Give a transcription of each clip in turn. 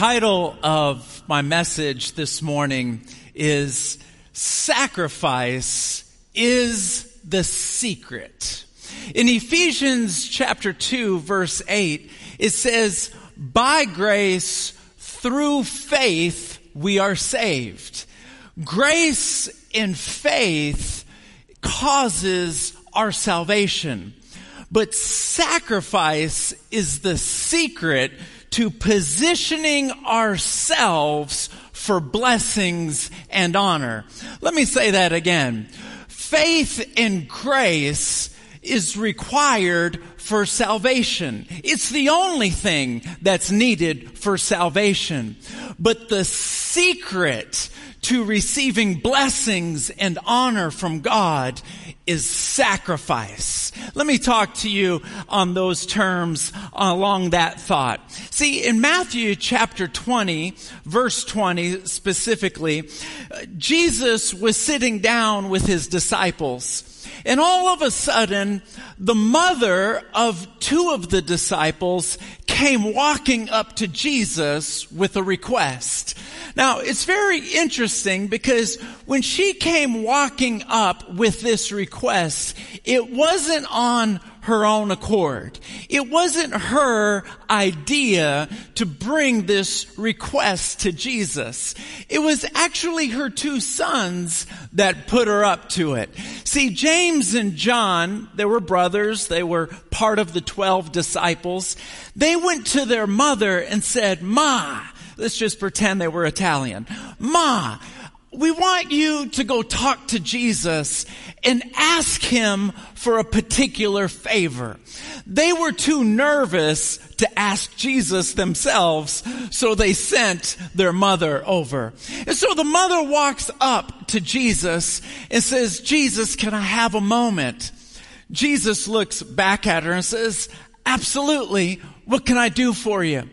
title of my message this morning is Sacrifice is the Secret. In Ephesians chapter 2 verse 8, it says, by grace through faith we are saved. Grace and faith causes our salvation. But sacrifice is the secret to positioning ourselves for blessings and honor. Let me say that again. Faith and grace is required for salvation. It's the only thing that's needed for salvation. But the secret to receiving blessings and honor from God is sacrifice. Let me talk to you on those terms along that thought. See, in Matthew chapter 20, verse 20 specifically, uh, Jesus was sitting down with his disciples. And all of a sudden, the mother of two of the disciples came walking up to Jesus with a request. Now, it's very interesting because when she came walking up with this request, it wasn't on her own accord. It wasn't her idea to bring this request to Jesus. It was actually her two sons that put her up to it. See, James and John, they were brothers. They were part of the twelve disciples. They went to their mother and said, Ma, let's just pretend they were Italian. Ma, we want you to go talk to Jesus and ask him for a particular favor. They were too nervous to ask Jesus themselves, so they sent their mother over. And so the mother walks up to Jesus and says, Jesus, can I have a moment? Jesus looks back at her and says, absolutely. What can I do for you?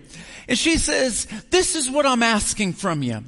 And she says, this is what I'm asking from you.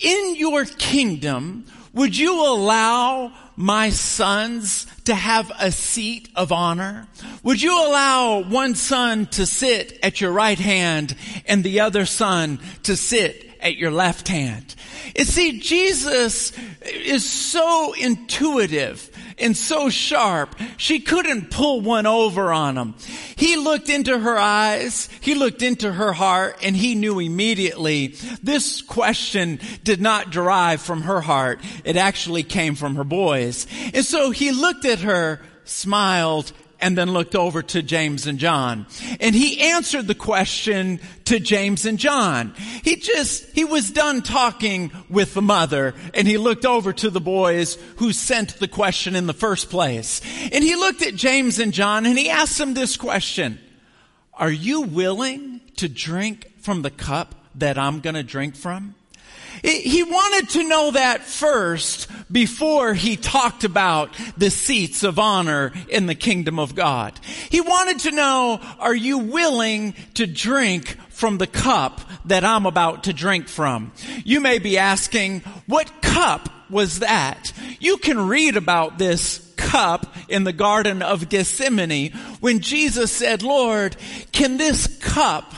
In your kingdom, would you allow my sons to have a seat of honor? Would you allow one son to sit at your right hand and the other son to sit at your left hand? You see, Jesus is so intuitive and so sharp, she couldn't pull one over on him. He looked into her eyes, he looked into her heart, and he knew immediately this question did not derive from her heart. It actually came from her boys. And so he looked at her, smiled, and then looked over to James and John. And he answered the question to James and John. He just, he was done talking with the mother and he looked over to the boys who sent the question in the first place. And he looked at James and John and he asked them this question. Are you willing to drink from the cup that I'm going to drink from? He wanted to know that first before he talked about the seats of honor in the kingdom of God. He wanted to know, are you willing to drink from the cup that I'm about to drink from? You may be asking, what cup was that? You can read about this cup in the Garden of Gethsemane when Jesus said, Lord, can this cup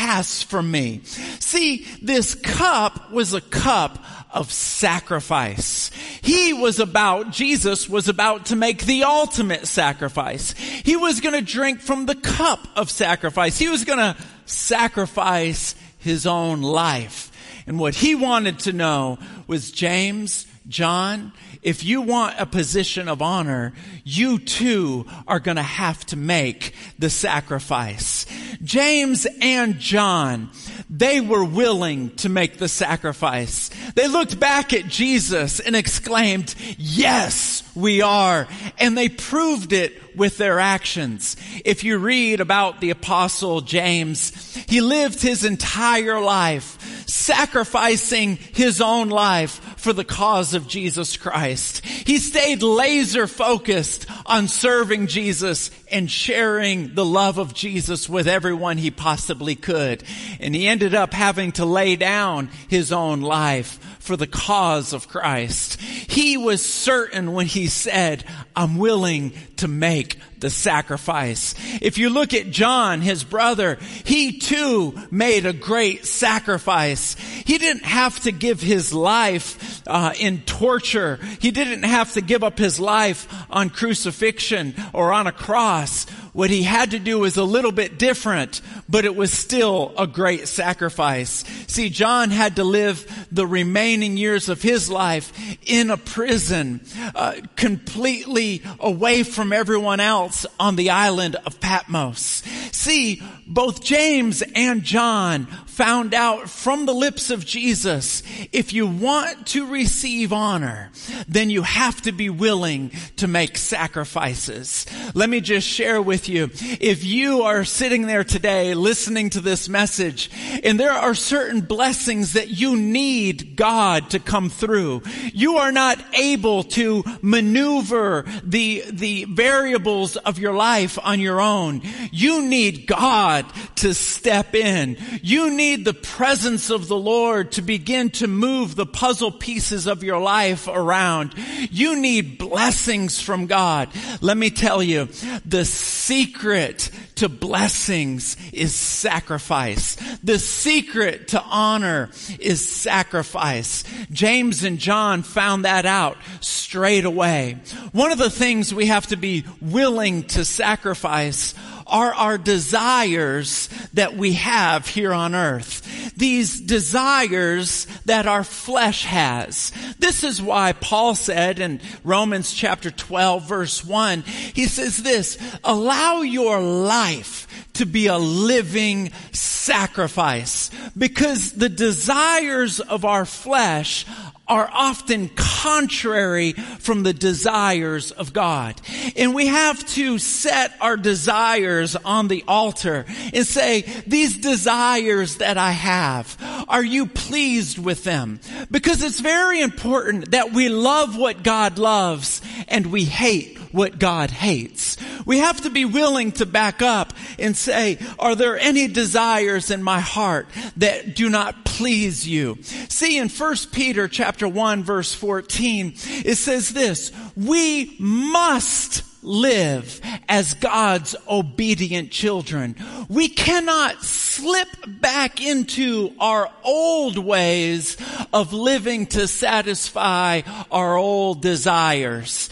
pass from me. See, this cup was a cup of sacrifice. He was about, Jesus was about to make the ultimate sacrifice. He was to drink from the cup of sacrifice. He was to sacrifice his own life. And what he wanted to know was James, John, if you want a position of honor, you too are going to have to make the sacrifice. James and John, they were willing to make the sacrifice. They looked back at Jesus and exclaimed, yes, we are. And they proved it with their actions. If you read about the apostle James, he lived his entire life sacrificing his own life for the cause of Jesus Christ. He stayed laser focused on serving Jesus and sharing the love of Jesus with everyone he possibly could. And he ended up having to lay down his own life for the cause of Christ. He was certain when he said, I'm willing to make the sacrifice. If you look at John, his brother, he too made a great sacrifice. He didn't have to give his life uh, in torture. He didn't have to give up his life on crucifixion or on a cross. What he had to do was a little bit different, but it was still a great sacrifice. See, John had to live the remaining years of his life in a prison, uh, completely away from everyone else else on the island of Patmos. See, both James and John found out from the lips of Jesus, if you want to receive honor, then you have to be willing to make sacrifices. Let me just share with you, if you are sitting there today listening to this message, and there are certain blessings that you need God to come through, you are not able to maneuver the, the variables of your life on your own. You need God to step in. You need the presence of the Lord to begin to move the puzzle pieces of your life around. You need blessings from God. Let me tell you, the secret to blessings is sacrifice. The secret to honor is sacrifice. James and John found that out straight away. One of the things we have to be willing to sacrifice are our desires that we have here on earth. These desires that our flesh has. This is why Paul said in Romans chapter 12 verse 1, he says this, allow your life to be a living sacrifice because the desires of our flesh are often contrary from the desires of God. And we have to set our desires on the altar and say, these desires that I have, are you pleased with them? Because it's very important that we love what God loves and we hate what God hates. We have to be willing to back up and say, are there any desires in my heart that do not please you? See, in 1 Peter chapter 1 verse 14, it says this, we must live as God's obedient children. We cannot slip back into our old ways of living to satisfy our old desires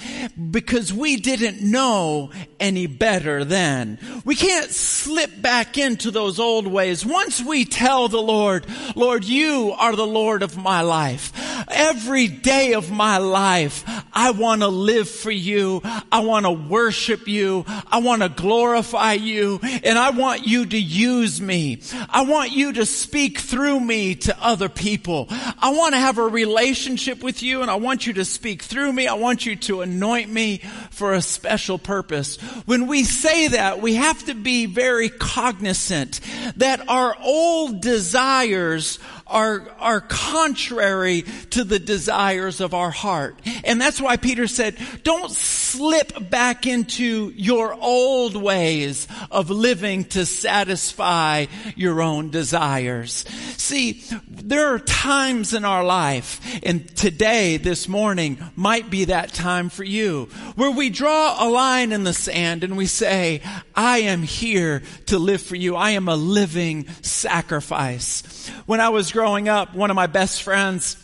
because we didn't know any better then. We can't slip back into those old ways. Once we tell the Lord, Lord, you are the Lord of my life. Every day of my life, I want to live for you. I want to worship you. I want to glorify you and I want you to use me. I want you to speak through me to other people. I want to have a relationship with you and I want you to speak through me. I want you to anoint me for a special purpose. When we say that, we have to be very cognizant that our old desires are, are contrary to the desires of our heart. And that's why Peter said, don't slip back into your old ways of living to satisfy your own desires. See, there are times in our life, and today, this morning, might be that time for you, where we draw a line in the sand and we say, I am here to live for you. I am a living sacrifice. When I was growing up, one of my best friends,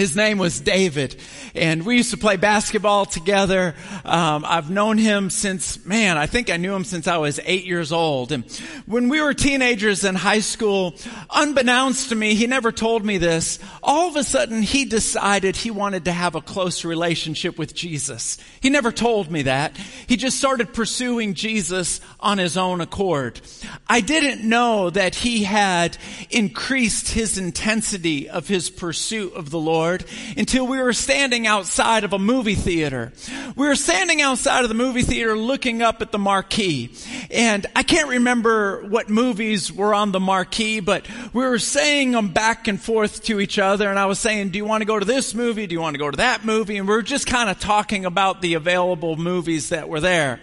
his name was David, and we used to play basketball together. Um, I've known him since, man, I think I knew him since I was eight years old. And when we were teenagers in high school, unbeknownst to me, he never told me this. All of a sudden, he decided he wanted to have a close relationship with Jesus. He never told me that. He just started pursuing Jesus on his own accord. I didn't know that he had increased his intensity of his pursuit of the Lord Lord until we were standing outside of a movie theater. We were standing outside of the movie theater looking up at the marquee. And I can't remember what movies were on the marquee, but we were saying them back and forth to each other. And I was saying, do you want to go to this movie? Do you want to go to that movie? And we were just kind of talking about the available movies that were there.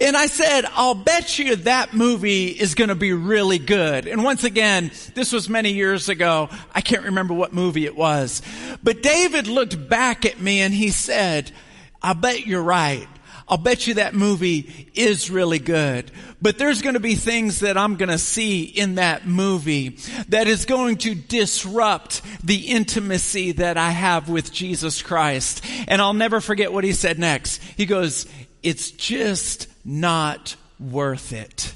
And I said, I'll bet you that movie is going to be really good. And once again, this was many years ago. I can't remember what movie it was. But David looked back at me and he said, I bet you're right. I'll bet you that movie is really good. But there's going to be things that I'm going to see in that movie that is going to disrupt the intimacy that I have with Jesus Christ. And I'll never forget what he said next. He goes, it's just not worth it.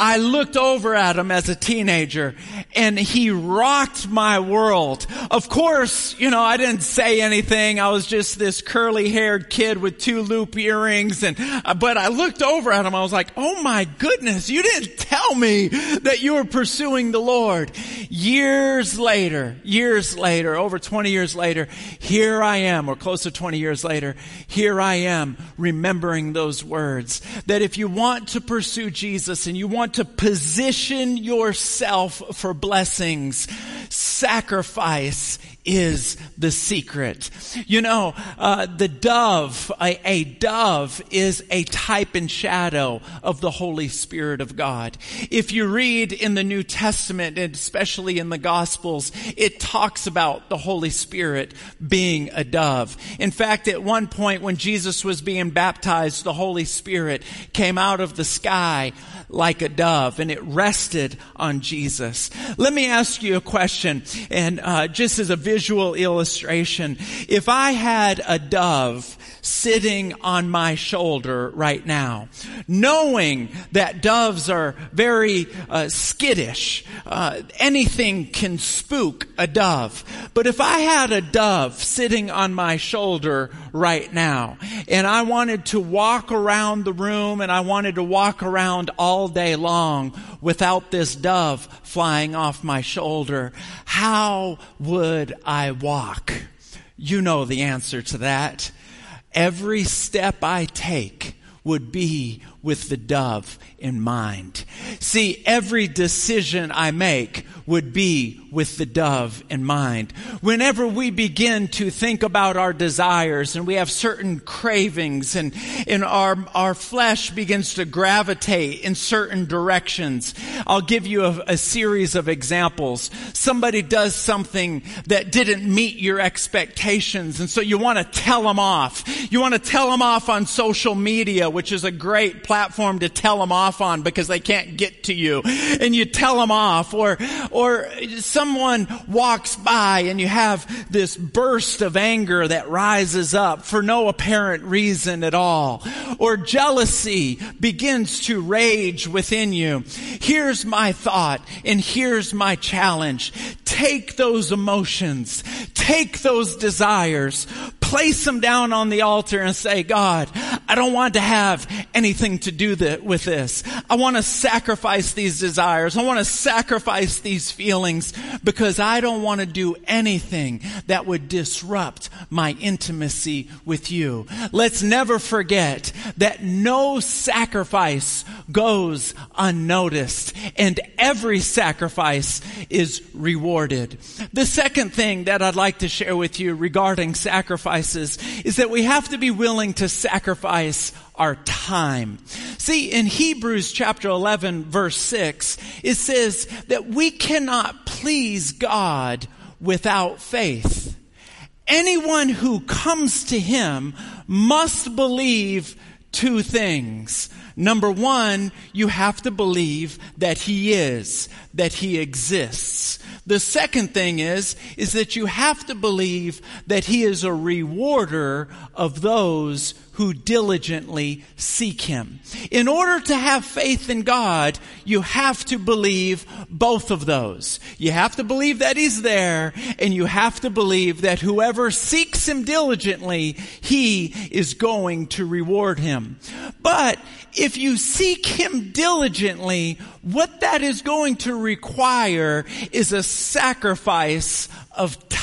I looked over at him as a teenager and he rocked my world. Of course, you know, I didn't say anything. I was just this curly haired kid with two loop earrings and, uh, but I looked over at him. I was like, Oh my goodness, you didn't tell me that you were pursuing the Lord. Years later, years later, over 20 years later, here I am, or close to 20 years later, here I am remembering those words that if you want to pursue Jesus and you want want to position yourself for blessings, sacrifice is the secret. You know, uh, the dove, a, a, dove is a type and shadow of the Holy Spirit of God. If you read in the New Testament, and especially in the Gospels, it talks about the Holy Spirit being a dove. In fact, at one point when Jesus was being baptized, the Holy Spirit came out of the sky like a dove and it rested on Jesus. Let me ask you a question and uh, just as a visual illustration, if I had a dove sitting on my shoulder right now, knowing that doves are very uh, skittish. Uh, anything can spook a dove. But if I had a dove sitting on my shoulder right now, and I wanted to walk around the room and I wanted to walk around all day long without this dove flying off my shoulder, how would I walk? You know the answer to that. Every step I take would be with the dove in mind. See, every decision I make would be with the dove in mind. Whenever we begin to think about our desires and we have certain cravings and, and our, our flesh begins to gravitate in certain directions, I'll give you a, a series of examples. Somebody does something that didn't meet your expectations and so you want to tell them off. You want to tell them off on social media, which is a great platform to tell them off on because they can't get to you. And you tell them off or, or someone walks by and you have this burst of anger that rises up for no apparent reason at all. Or jealousy begins to rage within you. Here's my thought and here's my challenge. Take those emotions, take those desires, place them down on the altar and say, God, I don't want to have anything to do with this. I want to sacrifice these desires. I want to sacrifice these feelings because I don't want to do anything that would disrupt my intimacy with you. Let's never forget that no sacrifice goes unnoticed and every sacrifice is rewarded. The second thing that I'd like to share with you regarding sacrifice sacrifices is that we have to be willing to sacrifice our time. See, in Hebrews chapter 11 verse 6, it says that we cannot please God without faith. Anyone who comes to Him must believe two things. Number one, you have to believe that He is, that He exists. The second thing is, is that you have to believe that He is a rewarder of those who diligently seek Him. In order to have faith in God, you have to believe both of those. You have to believe that He's there, and you have to believe that whoever seeks Him diligently, He is going to reward him. But if you seek Him diligently, what that is going to require is a sacrifice of time.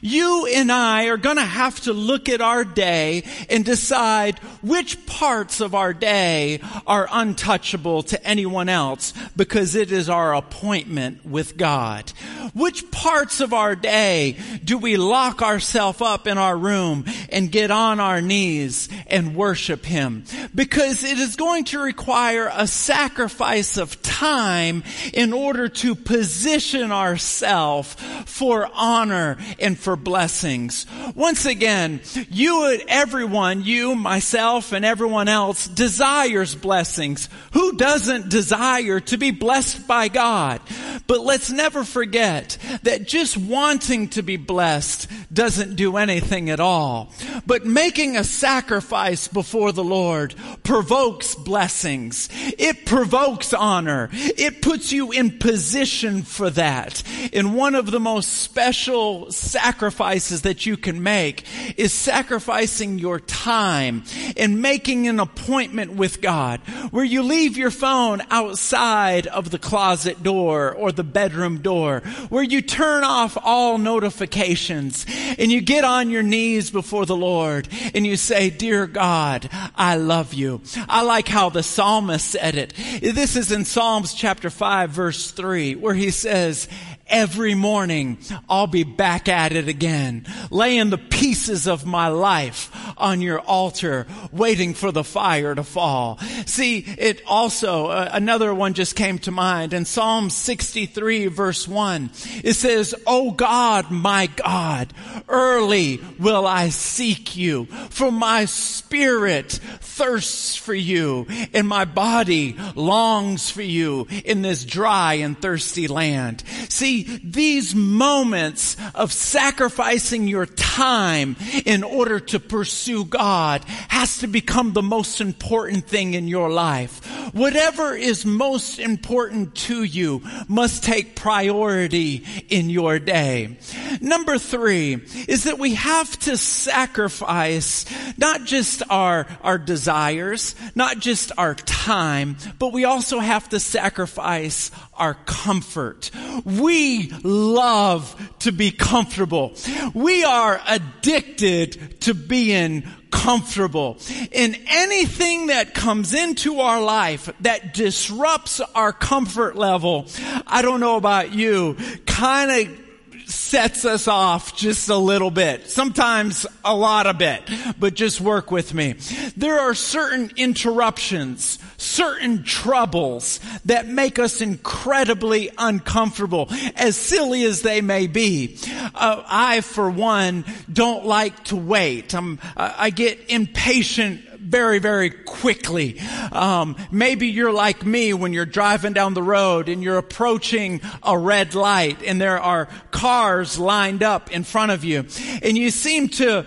You and I are gonna have to look at our day and decide which parts of our day are untouchable to anyone else because it is our appointment with God. Which parts of our day do we lock ourselves up in our room and get on our knees and worship Him? Because it is going to require a sacrifice sacrifice of time in order to position ourselves for honor and for blessings. Once again, you and everyone, you, myself, and everyone else desires blessings. Who doesn't desire to be blessed by God? But let's never forget that just wanting to be blessed doesn't do anything at all. But making a sacrifice before the Lord provokes blessings. It provokes honor. It puts you in position for that. In one of the most special sacrifices that you can make is sacrificing your time and making an appointment with God where you leave your phone outside of the closet door or the bedroom door, where you turn off all notifications and you get on your knees before the Lord and you say, Dear God, I love you. I like how the psalmist said it. This is in Psalms chapter 5 verse 3 where he says, every morning I'll be back at it again, laying the pieces of my life on your altar, waiting for the fire to fall. See, it also, uh, another one just came to mind in Psalm 63 verse 1. It says, Oh God, my God, early will I seek you, for my spirit thirsts for you, and my body longs for you in this dry and thirsty land. See, these moments of sacrificing your time in order to pursue God has to become the most important thing in your life. Whatever is most important to you must take priority in your day. Number three is that we have to sacrifice not just our, our desires, not just our time, but we also have to sacrifice our comfort. We love to be comfortable. We are addicted to being comfortable. And anything that comes into our life that disrupts our comfort level, I don't know about you, kind of sets us off just a little bit. Sometimes a lot a bit, but just work with me. There are certain interruptions, certain troubles that make us incredibly uncomfortable, as silly as they may be. Uh, I, for one, don't like to wait. I get impatient very, very quickly. Um, maybe you're like me when you're driving down the road and you're approaching a red light and there are cars lined up in front of you and you seem to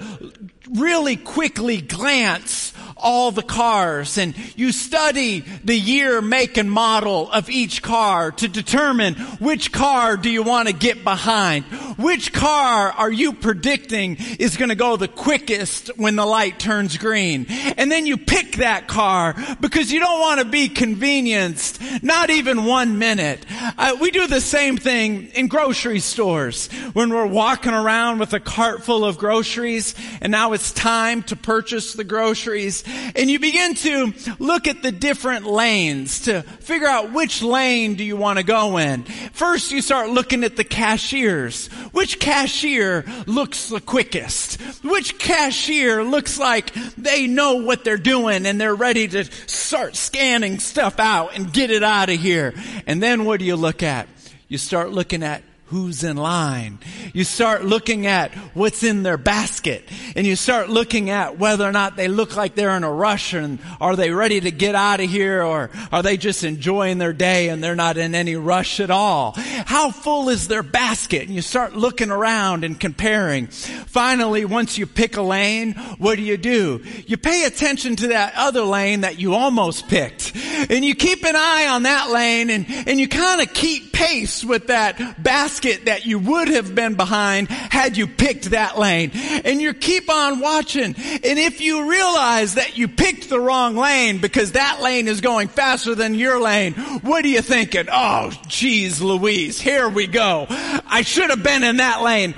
really quickly glance all the cars and you study the year, make and model of each car to determine which car do you want to get behind. Which car are you predicting is going to go the quickest when the light turns green? And then you pick that car because you don't want to be convenienced, not even one minute. Uh, we do the same thing in grocery stores when we're walking around with a cart full of groceries and now it's time to purchase the groceries and you begin to look at the different lanes to figure out which lane do you want to go in. First you start looking at the cashiers. Which cashier looks the quickest? Which cashier looks like they know what they're doing and they're ready to start scanning stuff out and get it out of here? And then what do you look at? You start looking at who's in line. You start looking at what's in their basket and you start looking at whether or not they look like they're in a rush and are they ready to get out of here or are they just enjoying their day and they're not in any rush at all? How full is their basket? And you start looking around and comparing. Finally, once you pick a lane, what do you do? You pay attention to that other lane that you almost picked and you keep an eye on that lane and, and you kind of keep pace with that basket basket that you would have been behind had you picked that lane. And you keep on watching. And if you realize that you picked the wrong lane because that lane is going faster than your lane, what are you thinking? Oh, geez, Louise, here we go. I should have been in that lane.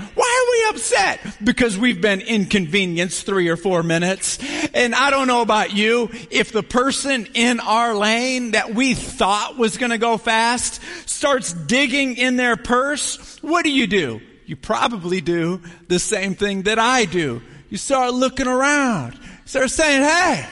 Upset? Because we've been inconvenienced three or four minutes. And I don't know about you, if the person in our lane that we thought was going to go fast starts digging in their purse, what do you do? You probably do the same thing that I do. You start looking around. Start saying, hey,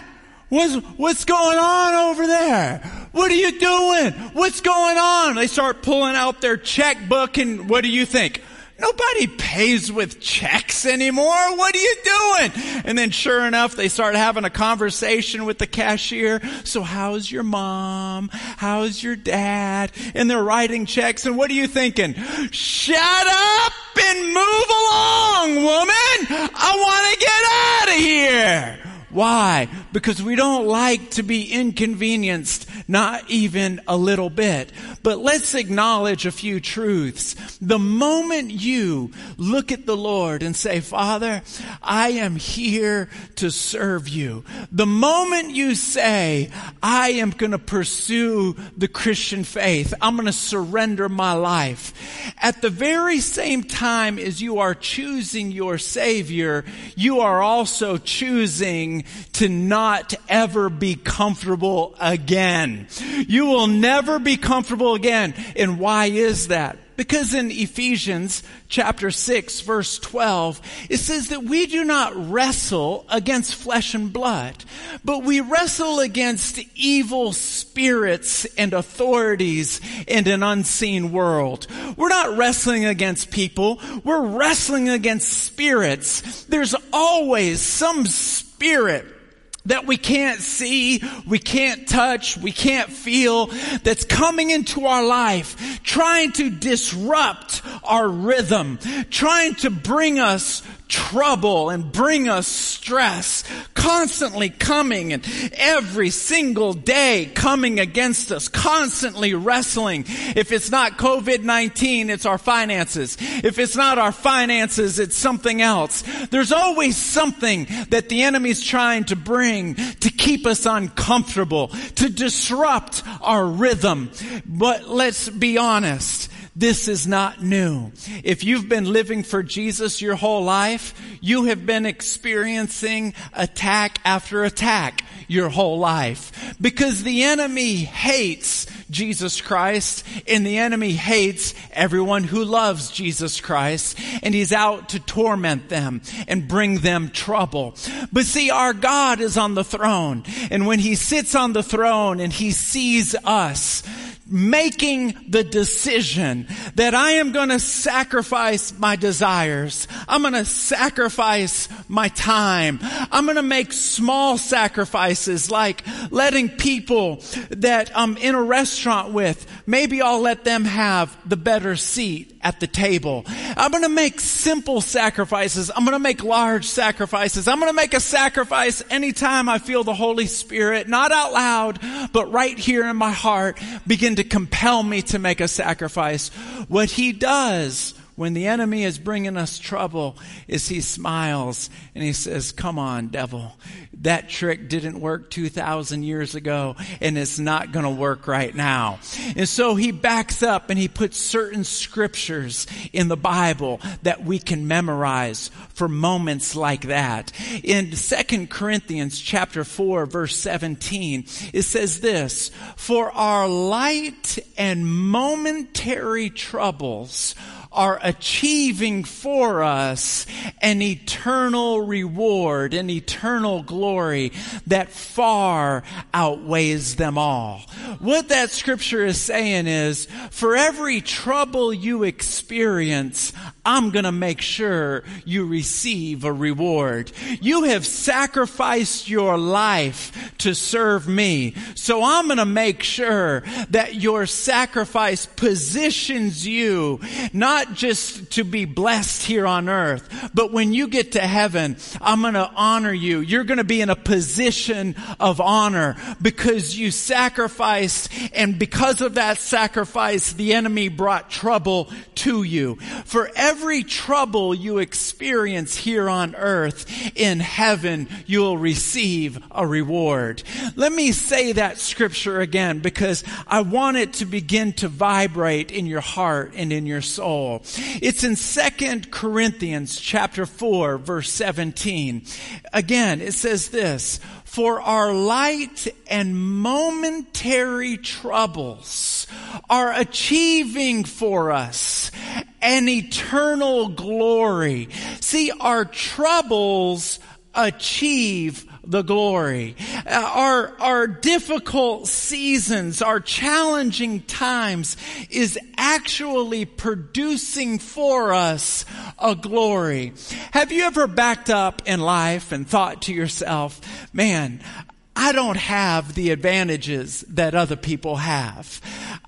what's, what's going on over there? What are you doing? What's going on? They start pulling out their checkbook and what do you think? Nobody pays with checks anymore. What are you doing? And then sure enough, they start having a conversation with the cashier. So how's your mom? How's your dad? And they're writing checks. And what are you thinking? Shut up and move along, woman. I want to get out of here. Why? Because we don't like to be inconvenienced, not even a little bit. But let's acknowledge a few truths. The moment you look at the Lord and say, Father, I am here to serve you. The moment you say, I am going to pursue the Christian faith, I'm going to surrender my life. At the very same time as you are choosing your Savior, you are also choosing to not ever be comfortable again. You will never be comfortable again. And why is that? Because in Ephesians chapter 6 verse 12, it says that we do not wrestle against flesh and blood, but we wrestle against evil spirits and authorities in an unseen world. We're not wrestling against people, we're wrestling against spirits. There's always some spirit that we can't see, we can't touch, we can't feel, that's coming into our life, trying to disrupt our rhythm, trying to bring us trouble and bring us stress, constantly coming and every single day coming against us, constantly wrestling. If it's not COVID-19, it's our finances. If it's not our finances, it's something else. There's always something that the enemy's trying to bring to keep us uncomfortable, to disrupt our rhythm. But let's be honest. This is not new. If you've been living for Jesus your whole life, you have been experiencing attack after attack your whole life. Because the enemy hates Jesus Christ and the enemy hates everyone who loves Jesus Christ and he's out to torment them and bring them trouble. But see, our God is on the throne and when he sits on the throne and he sees us, making the decision that I am going to sacrifice my desires. I'm going to sacrifice my time. I'm going to make small sacrifices like letting people that I'm in a restaurant with, maybe I'll let them have the better seat at the table. I'm going to make simple sacrifices. I'm going to make large sacrifices. I'm going to make a sacrifice anytime I feel the Holy Spirit, not out loud, but right here in my heart, begin to compel me to make a sacrifice. What he does when the enemy is bringing us trouble is he smiles and he says, come on, devil. That trick didn't work 2,000 years ago and it's not going to work right now. And so he backs up and he puts certain scriptures in the Bible that we can memorize for moments like that. In 2 Corinthians chapter 4 verse 17, it says this, for our light and momentary troubles are achieving for us an eternal reward, an eternal glory that far outweighs them all. What that scripture is saying is, for every trouble you experience, I'm gonna make sure you receive a reward. You have sacrificed your life to serve me. So I'm gonna make sure that your sacrifice positions you not not just to be blessed here on earth, but when you get to heaven, I'm going to honor you. You're going to be in a position of honor because you sacrificed and because of that sacrifice, the enemy brought trouble to you. For every trouble you experience here on earth, in heaven, you'll receive a reward. Let me say that scripture again because I want it to begin to vibrate in your heart and in your soul. It's in Second Corinthians chapter 4 verse 17. Again, it says this, for our light and momentary troubles are achieving for us an eternal glory. See, our troubles achieve the glory. Uh, our, our difficult seasons, our challenging times is actually producing for us a glory. Have you ever backed up in life and thought to yourself, man, I don't have the advantages that other people have.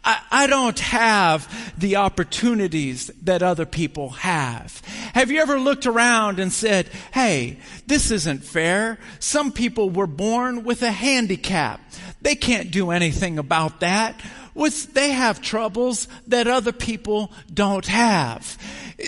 I, I, don't have the opportunities that other people have. Have you ever looked around and said, hey, this isn't fair. Some people were born with a handicap. They can't do anything about that. What's, they have troubles that other people don't have.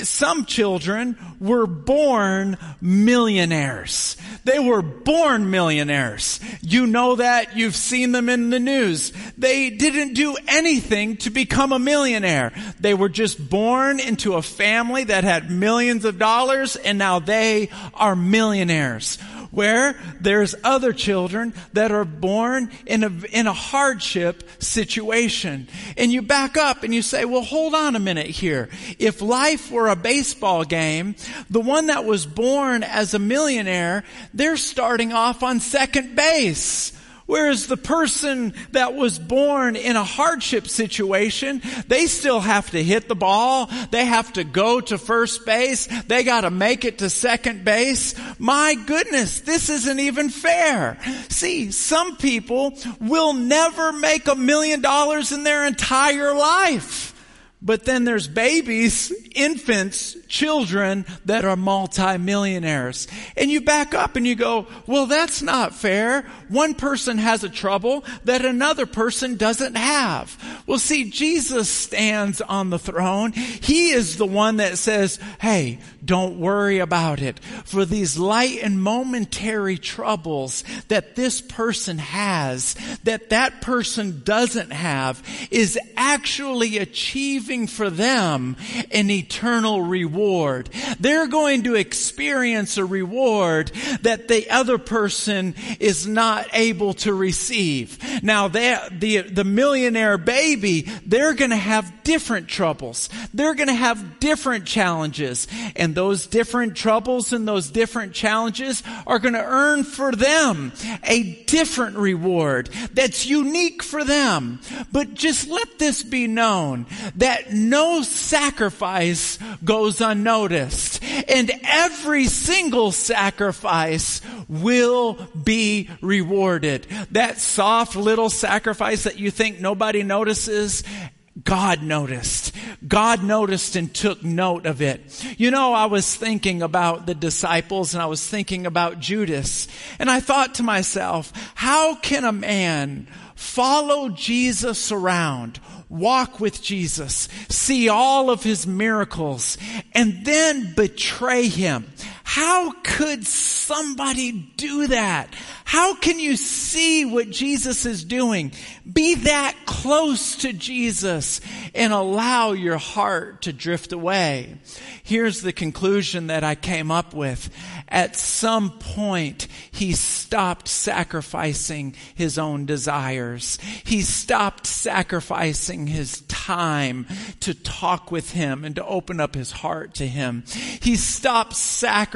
Some children were born millionaires. They were born millionaires. You know that. You've seen them in the news. They didn't do anything to become a millionaire. They were just born into a family that had millions of dollars and now they are millionaires where there's other children that are born in a, in a hardship situation. And you back up and you say, well, hold on a minute here. If life were a baseball game, the one that was born as a millionaire, they're starting off on second base. Whereas the person that was born in a hardship situation, they still have to hit the ball. They have to go to first base. They gotta make it to second base. My goodness, this isn't even fair. See, some people will never make a million dollars in their entire life. But then there's babies, infants, children that are multimillionaires. And you back up and you go, well, that's not fair. One person has a trouble that another person doesn't have. Well, see, Jesus stands on the throne. He is the one that says, hey, don't worry about it. For these light and momentary troubles that this person has, that that person doesn't have, is actually achieving for them an eternal reward. They're going to experience a reward that the other person is not able to receive. Now the, the millionaire baby, they're going to have different troubles. They're going to have different challenges. And those different troubles and those different challenges are going to earn for them a different reward that's unique for them. But just let this be known that no sacrifice goes unnoticed. And every single sacrifice will be rewarded. That soft little sacrifice that you think nobody notices, God noticed. God noticed and took note of it. You know, I was thinking about the disciples and I was thinking about Judas. And I thought to myself, how can a man follow Jesus around, walk with Jesus, see all of his miracles, and then betray him. How could somebody do that? How can you see what Jesus is doing? Be that close to Jesus and allow your heart to drift away. Here's the conclusion that I came up with. At some point, he stopped sacrificing his own desires. He stopped sacrificing his time to talk with him and to open up his heart to him. He stopped sacrificing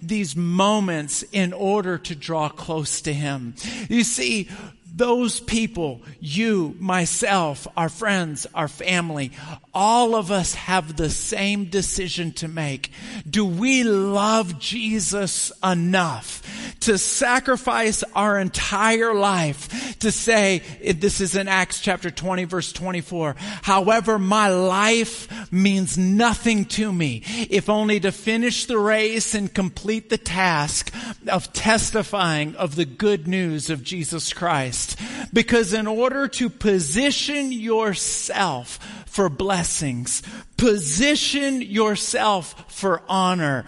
these moments in order to draw close to him. You see, those people, you, myself, our friends, our family, all of us have the same decision to make. Do we love Jesus enough to sacrifice our entire life to say, this is in Acts chapter 20 verse 24, however my life means nothing to me if only to finish the race and complete the task of testifying of the good news of Jesus Christ. Because in order to position yourself for blessings, Position yourself for honor.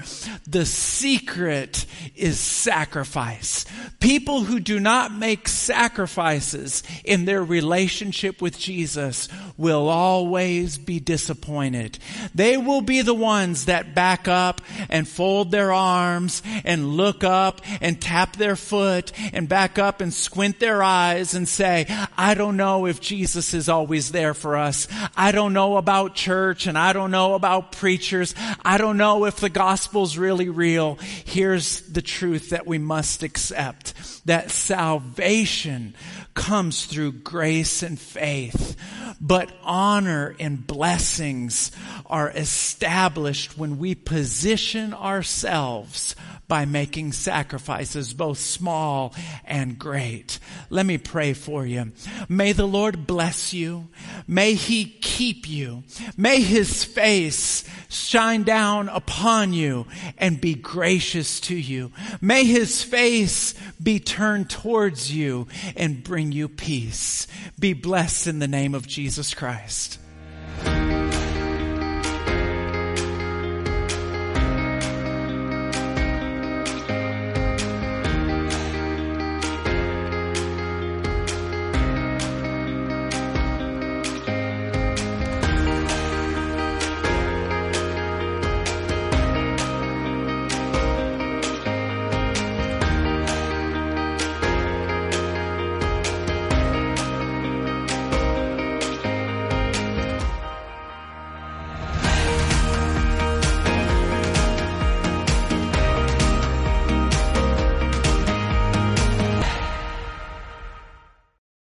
The secret is sacrifice. People who do not make sacrifices in their relationship with Jesus will always be disappointed. They will be the ones that back up and fold their arms and look up and tap their foot and back up and squint their eyes and say, I don't know if Jesus is always there for us. I don't know about church and I don't know about preachers. I don't know if the gospel's really real. Here's the truth that we must accept. That salvation comes through grace and faith. But honor and blessings are established when we position ourselves by making sacrifices, both small and great. Let me pray for you. May the Lord bless you. May He keep you. May His face shine down upon you and be gracious to you. May His face be turned towards you and bring you peace. Be blessed in the name of Jesus Christ.